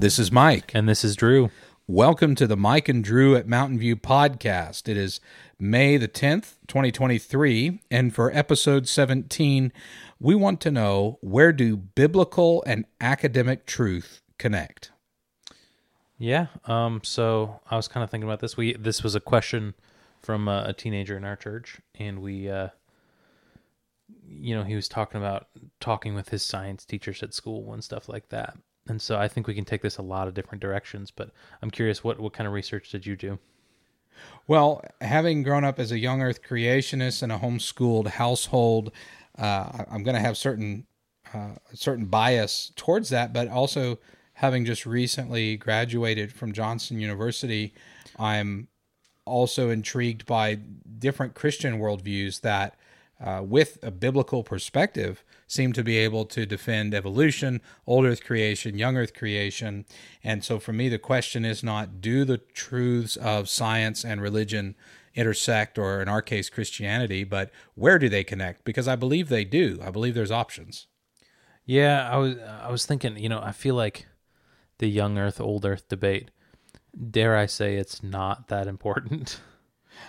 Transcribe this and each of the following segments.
This is Mike. And this is Drew. Welcome to the Mike and Drew at Mountain View podcast. It is May the 10th, 2023. And for episode 17, we want to know where do biblical and academic truth connect? Yeah. Um. So I was kind of thinking about this. We this was a question from uh, a teenager in our church, and we, uh, you know, he was talking about talking with his science teachers at school and stuff like that. And so I think we can take this a lot of different directions. But I'm curious, what what kind of research did you do? Well, having grown up as a young Earth creationist in a homeschooled household, uh, I'm going to have certain uh, certain bias towards that, but also having just recently graduated from Johnson University, I'm also intrigued by different Christian worldviews that, uh, with a biblical perspective, seem to be able to defend evolution, old Earth creation, young Earth creation. And so for me, the question is not do the truths of science and religion intersect, or in our case, Christianity, but where do they connect? Because I believe they do. I believe there's options. Yeah, I was I was thinking, you know, I feel like the young Earth, old Earth debate. Dare I say it's not that important?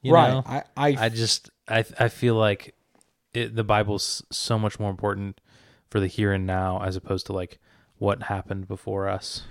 You right. Know? I, I I just I I feel like it, the Bible's so much more important for the here and now as opposed to like what happened before us.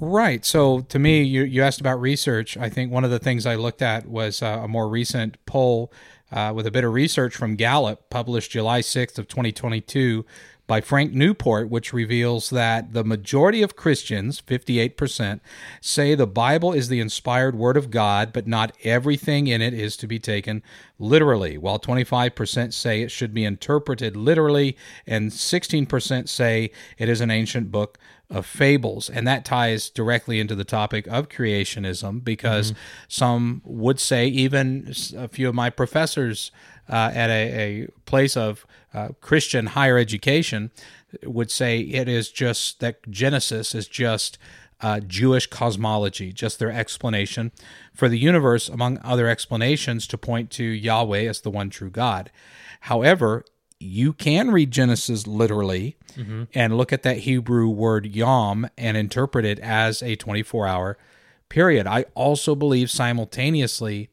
Right. So to me, you, you asked about research. I think one of the things I looked at was uh, a more recent poll uh, with a bit of research from Gallup published July 6th of 2022 by Frank Newport, which reveals that the majority of Christians, 58%, say the Bible is the inspired Word of God, but not everything in it is to be taken literally, while 25% say it should be interpreted literally, and 16% say it is an ancient book of fables. And that ties directly into the topic of creationism because mm-hmm. some would say, even a few of my professors uh, at a, a, place of uh, Christian higher education would say it is just that Genesis is just uh, Jewish cosmology, just their explanation for the universe, among other explanations, to point to Yahweh as the one true God. However, you can read Genesis literally mm-hmm. and look at that Hebrew word yom and interpret it as a 24 hour period. I also believe simultaneously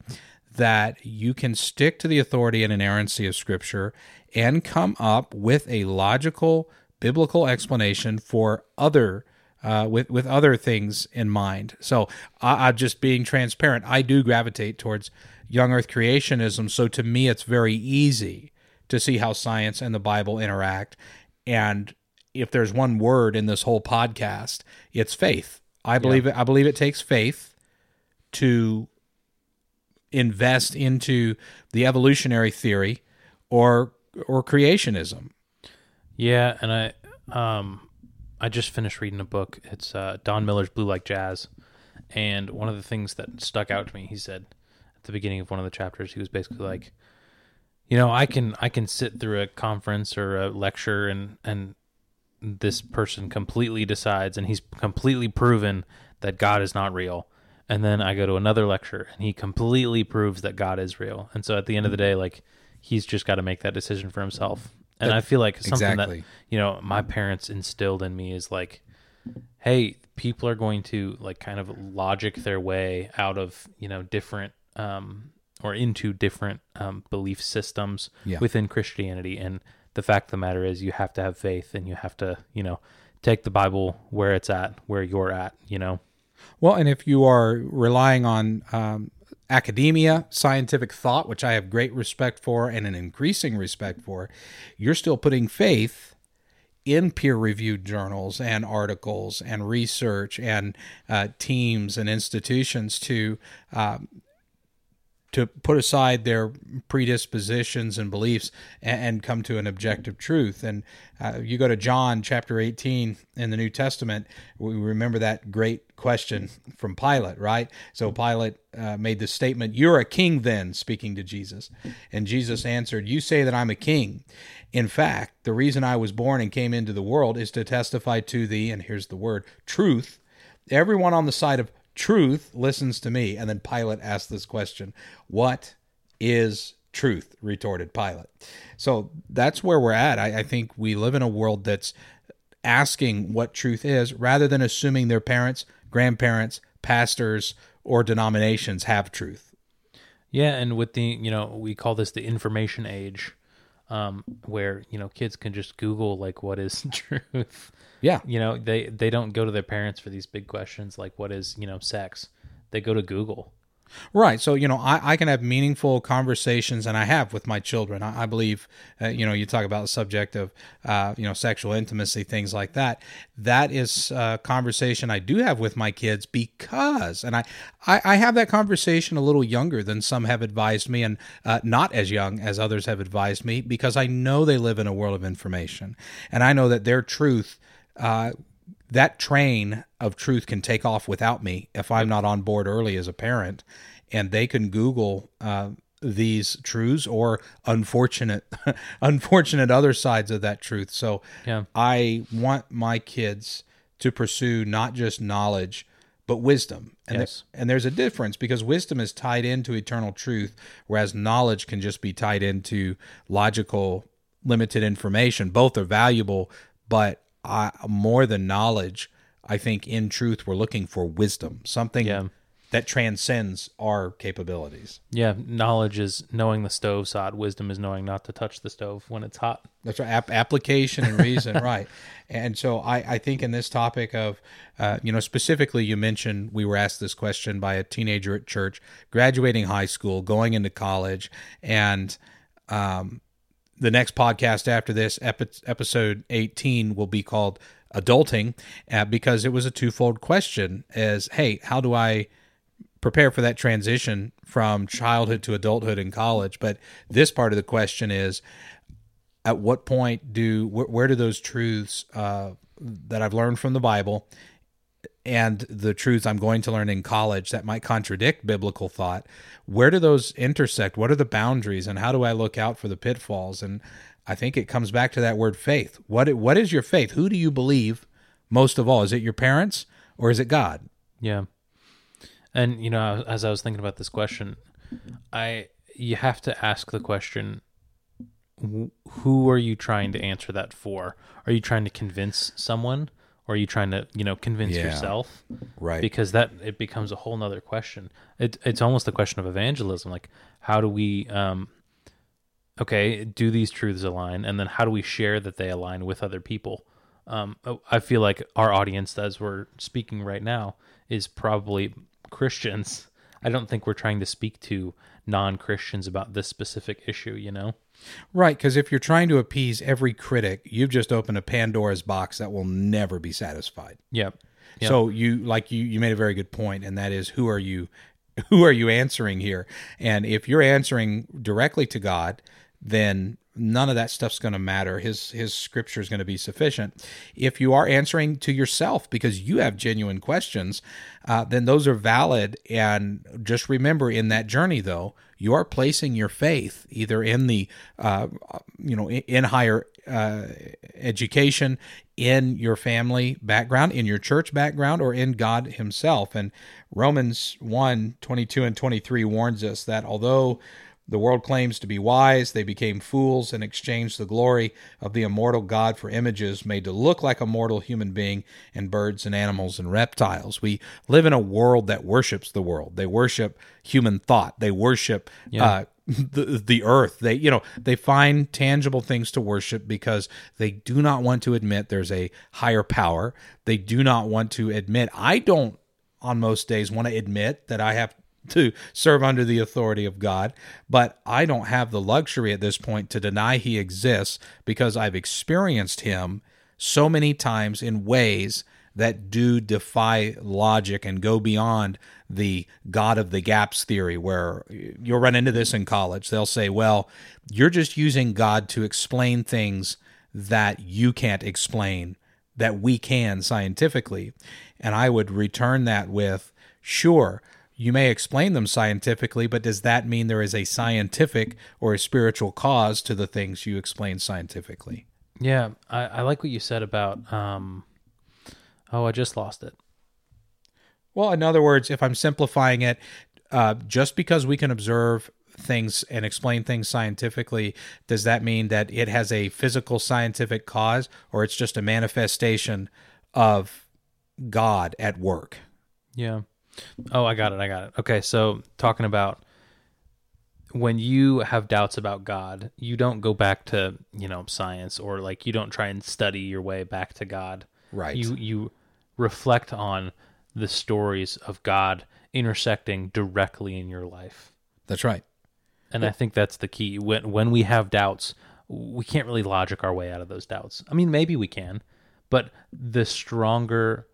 that you can stick to the authority and inerrancy of Scripture and come up with a logical biblical explanation for other uh, with with other things in mind. So I, I'm just being transparent. I do gravitate towards young Earth creationism. So to me, it's very easy to see how science and the Bible interact. And if there's one word in this whole podcast, it's faith. I believe yeah. it. I believe it takes faith to invest into the evolutionary theory or or creationism. Yeah, and I um I just finished reading a book. It's uh, Don Miller's Blue Like Jazz, and one of the things that stuck out to me, he said at the beginning of one of the chapters, he was basically like, you know, I can I can sit through a conference or a lecture and and this person completely decides and he's completely proven that God is not real. And then I go to another lecture and he completely proves that God is real. And so at the end of the day, like he's just got to make that decision for himself and I feel like something exactly. that you know my parents instilled in me is like, hey, people are going to like kind of logic their way out of you know different um, or into different um, belief systems yeah. within Christianity, and the fact of the matter is, you have to have faith, and you have to you know take the Bible where it's at, where you're at, you know. Well, and if you are relying on um, academia, scientific thought, which I have great respect for and an increasing respect for, you're still putting faith in peer reviewed journals and articles and research and uh, teams and institutions to um, to put aside their predispositions and beliefs and, and come to an objective truth. And uh, you go to John chapter 18 in the New Testament, we remember that great question from Pilate, right? So Pilate uh, made the statement, You're a king then, speaking to Jesus. And Jesus answered, You say that I'm a king. In fact, the reason I was born and came into the world is to testify to thee, and here's the word, truth. Everyone on the side of truth listens to me. And then Pilate asked this question What is truth? retorted Pilate. So that's where we're at. I, I think we live in a world that's asking what truth is rather than assuming their parents, grandparents, pastors, or denominations have truth. Yeah, and with the you know we call this the information age, um, where you know kids can just Google like what is truth. Yeah. You know they they don't go to their parents for these big questions like what is you know sex. They go to Google. Right. So, you know, I, I can have meaningful conversations, and I have with my children. I, I believe, uh, you know, you talk about the subject of, uh, you know, sexual intimacy, things like that. That is a conversation I do have with my kids because, and I, I, I have that conversation a little younger than some have advised me, and uh, not as young as others have advised me, because I know they live in a world of information. And I know that their truth, uh, that train of truth can take off without me if I'm not on board early as a parent, and they can Google uh, these truths or unfortunate, unfortunate other sides of that truth. So Yeah. I want my kids to pursue not just knowledge but wisdom. And, Yes. and there's a difference because wisdom is tied into eternal truth, whereas knowledge can just be tied into logical, limited information. Both are valuable, but I, more than knowledge, I think in truth we're looking for wisdom, something Yeah. that transcends our capabilities. Yeah, knowledge is knowing the stove's hot. Wisdom is knowing not to touch the stove when it's hot. That's right. App- application and reason, right? And so I, I think in this topic of, uh, you know, specifically, you mentioned we were asked this question by a teenager at church, graduating high school, going into college, and um, the next podcast after this, epi- episode 18, will be called Adulting, uh, because it was a twofold question: as hey, how do I prepare for that transition from childhood to adulthood in college? But this part of the question is at what point do where, where do those truths uh, that I've learned from the Bible and the truths I'm going to learn in college that might contradict biblical thought, where do those intersect? What are the boundaries, and how do I look out for the pitfalls? And I think it comes back to that word faith. What what is your faith? Who do you believe most of all? Is it your parents or is it God? Yeah. And you know, as I was thinking about this question, I you have to ask the question who are you trying to answer that for? Are you trying to convince someone or are you trying to, you know, convince Yeah. yourself? Right. Because that it becomes a whole nother question. It it's almost a question of evangelism. Like how do we um okay, do these truths align and then how do we share that they align with other people? Um, I feel like our audience, as we're speaking right now, is probably Christians. I don't think we're trying to speak to non Christians about this specific issue, you know? Right, because if you're trying to appease every critic, you've just opened a Pandora's box that will never be satisfied. Yep. Yep. So you like you you made a very good point, and that is who are you who are you answering here? And if you're answering directly to God, then none of that stuff's going to matter. His his scripture is going to be sufficient. If you are answering to yourself because you have genuine questions, uh, then those are valid. And just remember, in that journey, though, you are placing your faith either in the uh, you know in, higher uh, education, in your family background, in your church background, or in God Himself. And Romans 1 22 and 23 warns us that although the world claims to be wise, they became fools and exchanged the glory of the immortal God for images made to look like a mortal human being and birds and animals and reptiles. We live in a world that worships the world. They worship human thought. They worship uh, the the earth. They you know they find tangible things to worship because they do not want to admit there's a higher power. They do not want to admit. I don't on most days want to admit that I have to serve under the authority of God, but I don't have the luxury at this point to deny he exists because I've experienced him so many times in ways that do defy logic and go beyond the God of the gaps theory, where you'll run into this in college. They'll say, well, you're just using God to explain things that you can't explain, that we can scientifically. And I would return that with, sure, you may explain them scientifically, but does that mean there is a scientific or a spiritual cause to the things you explain scientifically? Yeah. I, I like what you said about, um, oh, I just lost it. Well, in other words, if I'm simplifying it, uh, just because we can observe things and explain things scientifically, does that mean that it has a physical scientific cause or it's just a manifestation of God at work? Yeah. Oh, I got it. I got it. Okay, so talking about when you have doubts about God, you don't go back to, you know, science or like you don't try and study your way back to God. Right. You you reflect on the stories of God intersecting directly in your life. That's right. And I think that's the key. When when we have doubts, we can't really logic our way out of those doubts. I mean, maybe we can, but the stronger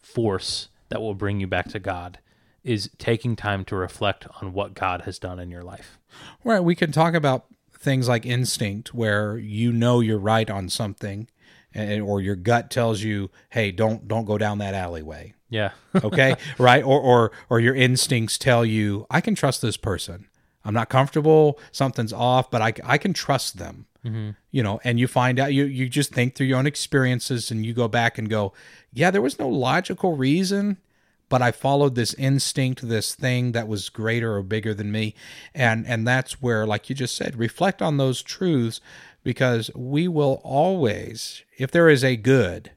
force that will bring you back to God is taking time to reflect on what God has done in your life. Right. We can talk about things like instinct, where you know you're right on something, and, or your gut tells you, "Hey, don't don't go down that alleyway." Yeah. Okay. right. Or or or your instincts tell you, "I can trust this person. I'm not comfortable. Something's off, but I I can trust them." Mm-hmm. You know, and you find out you you just think through your own experiences, and you go back and go, "Yeah, there was no logical reason." but I followed this instinct, this thing that was greater or bigger than me. And and that's where, like you just said, reflect on those truths because we will always, if there is a good,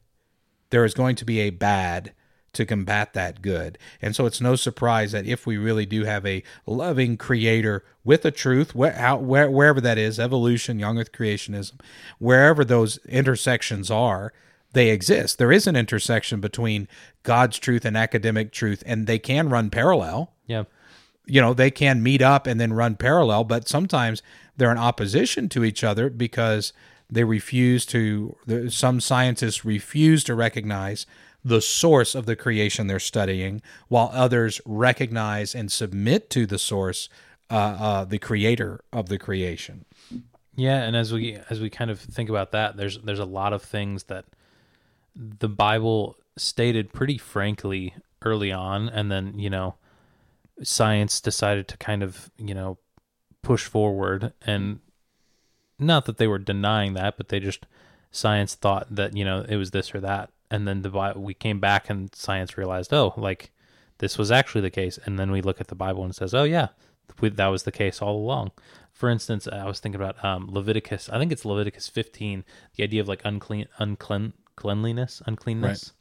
there is going to be a bad to combat that good. And so it's no surprise that if we really do have a loving creator with a truth, where, how, where, wherever that is, evolution, young earth creationism, wherever those intersections are, they exist. There is an intersection between God's truth and academic truth, and they can run parallel. Yeah. You know, they can meet up and then run parallel, but sometimes they're in opposition to each other because they refuse to, some scientists refuse to recognize the source of the creation they're studying, while others recognize and submit to the source, uh, uh, the creator of the creation. Yeah, and as we as we kind of think about that, there's there's a lot of things that the Bible stated pretty frankly early on, and then you know, science decided to kind of you know push forward, and not that they were denying that, but they just science thought that you know it was this or that, and then the Bible, we came back and science realized, oh, like this was actually the case, and then we look at the Bible and says, oh yeah, that was the case all along. For instance, I was thinking about um, Leviticus. I think it's Leviticus 15. The idea of like unclean, unclean, cleanliness, uncleanness,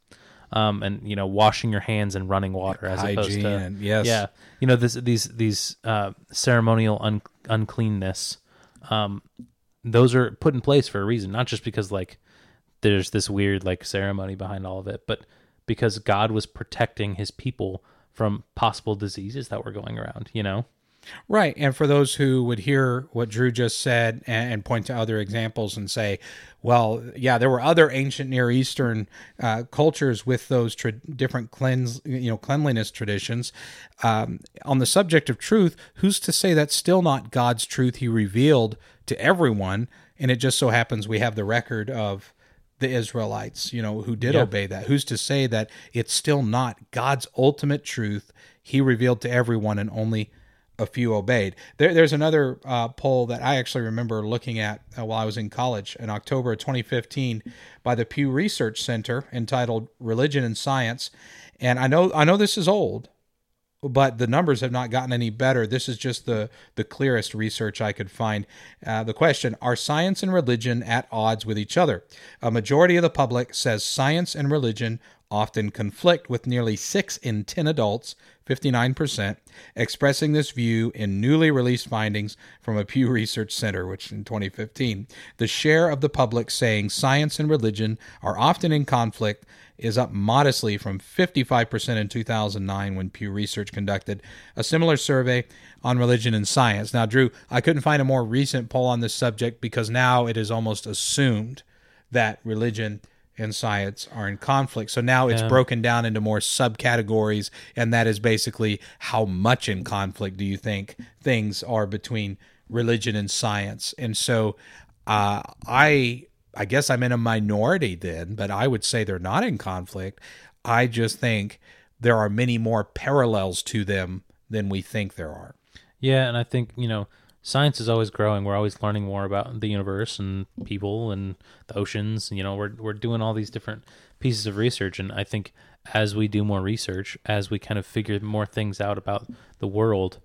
um, and you know, washing your hands and running water as opposed to yes. yeah, you know, this these these uh, ceremonial un- uncleanness. Um, those are put in place for a reason, not just because like there's this weird like ceremony behind all of it, but because God was protecting His people from possible diseases that were going around. You know. Right. And for those who would hear what Drew just said and, and point to other examples and say, well, yeah, there were other ancient Near Eastern uh, cultures with those tra- different cleanse, you know, cleanliness traditions. Um, on the subject of truth, who's to say that's still not God's truth He revealed to everyone? And it just so happens we have the record of the Israelites, you know, who did Yeah. obey that. Who's to say that it's still not God's ultimate truth He revealed to everyone and only a few obeyed. There, there's another uh, poll that I actually remember looking at uh, while I was in college in October of 2015 by the Pew Research Center entitled "Religion and Science," and I know I know this is old, but the numbers have not gotten any better. This is just the the clearest research I could find. Uh, the question: Are science and religion at odds with each other? A majority of the public says science and religion often conflict, with nearly six in ten adults, 59%, expressing this view in newly released findings from a Pew Research Center, which in 2015. The share of the public saying science and religion are often in conflict is up modestly from 55% in 2009 when Pew Research conducted a similar survey on religion and science. Now, Drew, I couldn't find a more recent poll on this subject because now it is almost assumed that religion and science are in conflict. So now it's broken down into more subcategories, and that is basically how much in conflict do you think things are between religion and science? And so uh, I I guess I'm in a minority then, but I would say they're not in conflict. I just think there are many more parallels to them than we think there are. Yeah, and I think you know science is always growing. We're always learning more about the universe and people and the oceans. You know, we're we're doing all these different pieces of research, and I think as we do more research, as we kind of figure more things out about the world,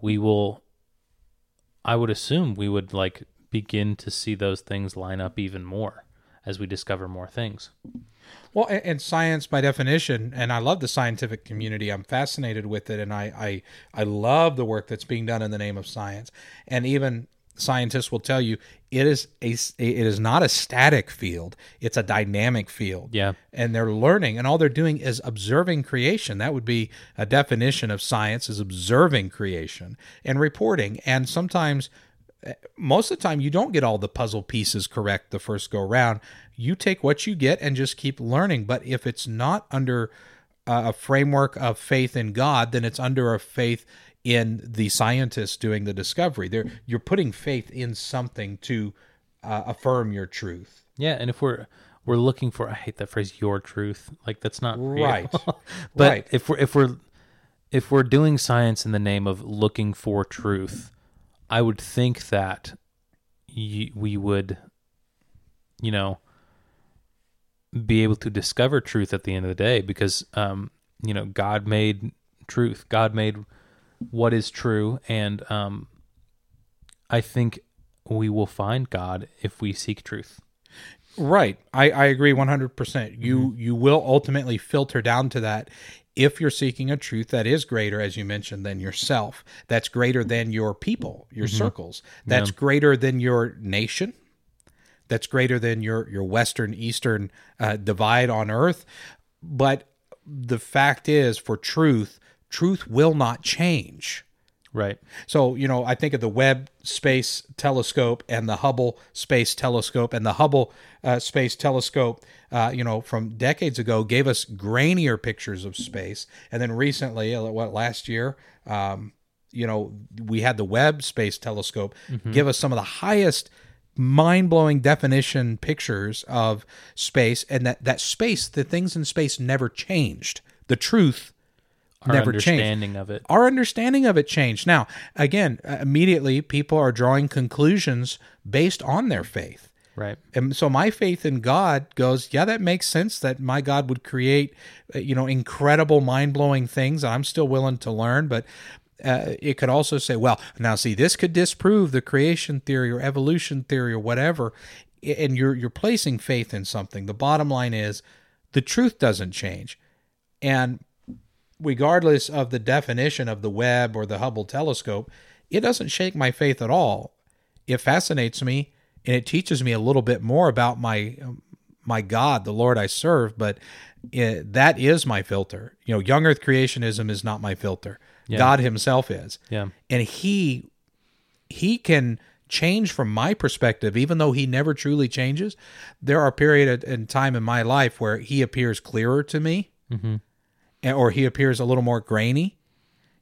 we will I would assume we would like begin to see those things line up even more as we discover more things. Well, and, science, by definition, and I love the scientific community. I'm fascinated with it, and I, I I love the work that's being done in the name of science. And even scientists will tell you it is a it is not a static field; it's a dynamic field. Yeah. and they're learning, and all they're doing is observing creation. That would be a definition of science: is observing creation and reporting. And sometimes most of the time you don't get all the puzzle pieces correct the first go round you take what you get and just keep learning but if it's not under uh, a framework of faith in god then it's under a faith in the scientists doing the discovery They're, you're putting faith in something to uh, affirm your truth Yeah, and if we're we're looking for I hate that phrase your truth. Like that's not real. Right. but Right. if we're if we're if we're doing science in the name of looking for truth, I would think that y- we would you know be able to discover truth at the end of the day because um you know God made truth. God made what is true and um I think we will find God if we seek truth. Right. I, I agree 100%. You you will ultimately filter down to that if you're seeking a truth that is greater as you mentioned than yourself. That's greater than your people, your circles. That's greater than your nation. That's greater than your your western eastern uh, divide on earth. But the fact is for truth, truth will not change. Right. So, you know, I think of the Webb Space Telescope and the Hubble Space Telescope, and the Hubble uh, Space Telescope, uh, you know, from decades ago gave us grainier pictures of space. And then recently, uh, what, last year, um, you know, we had the Webb Space Telescope give us some of the highest mind blowing definition pictures of space, and that, that space, the things in space never changed. The truth Our never changed understanding of it. our understanding of it changed. Now, again, immediately people are drawing conclusions based on their faith. Right. And so my faith in God goes, yeah, that makes sense that my God would create, uh, you know, incredible, mind blowing things. I'm still willing to learn, but uh, it could also say, well, now see, this could disprove the creation theory or evolution theory or whatever, and you're you're placing faith in something. The bottom line is, the truth doesn't change, and regardless of the definition of the Webb or the Hubble telescope, it doesn't shake my faith at all. It fascinates me and it teaches me a little bit more about my my God, the Lord I serve. But it, that is my filter. You know, young Earth creationism is not my filter. God Himself is, Yeah. and He He can change from my perspective, even though He never truly changes. There are period in time in my life where He appears clearer to me, and- or He appears a little more grainy.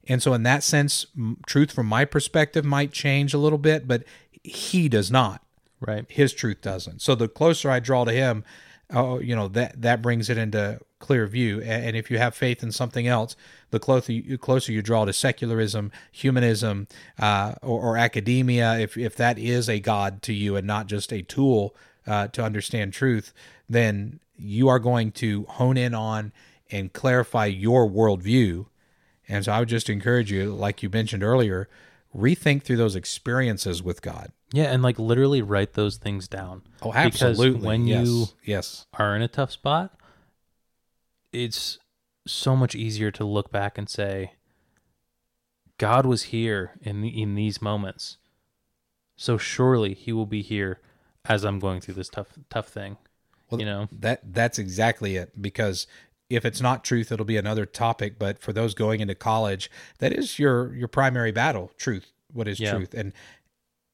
And so, in that sense, m- truth from my perspective might change a little bit, but he does not. Right. His truth doesn't. So, the closer I draw to him, oh, you know that that brings it into clear view. And if you have faith in something else, the closer you, closer you draw to secularism, humanism, uh, or, or academia, if if that is a god to you and not just a tool uh, to understand truth, then you are going to hone in on and clarify your worldview. And so I would just encourage you, like you mentioned earlier, rethink through those experiences with God. Yeah, and like literally write those things down. Oh, absolutely. Because absolutely. when yes. you yes, are in a tough spot, it's so much easier to look back and say, God was here in the, in these moments. So surely he will be here as I'm going through this tough tough thing. Well, you know. that that's exactly it. Because if it's not truth, it'll be another topic. But for those going into college, that is your your primary battle. Truth. What is Yeah. truth? And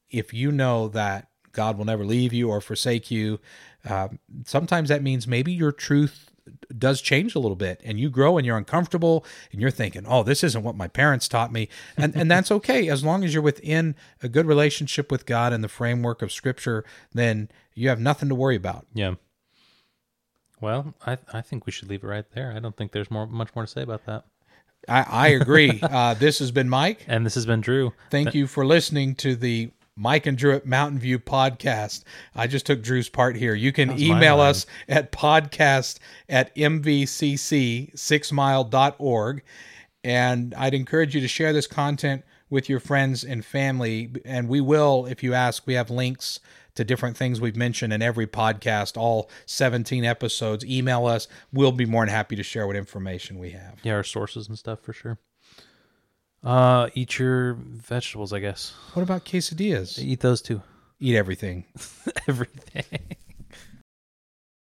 if you know that God will never leave you or forsake you, um, sometimes that means maybe your truth does change a little bit and you grow and you're uncomfortable and you're thinking oh this isn't what my parents taught me and and that's okay as long as you're within a good relationship with God and the framework of scripture then you have nothing to worry about Yeah. Well, I I think we should leave it right there. I don't think there's more much more to say about that. I, I agree. uh, this has been Mike. And this has been Drew. Thank you for listening to the Mike and Drew at Mountain View podcast. I just took Drew's part here. You can email us at podcast at mvcc6mile.org. And I'd encourage you to share this content with your friends and family. And we will, if you ask, we have links to different things we've mentioned in every podcast, all 17 episodes. Email us. We'll be more than happy to share what information we have. Yeah, our sources and stuff for sure. Uh, eat your vegetables, I guess. What about quesadillas? Eat those too. Eat everything. Everything.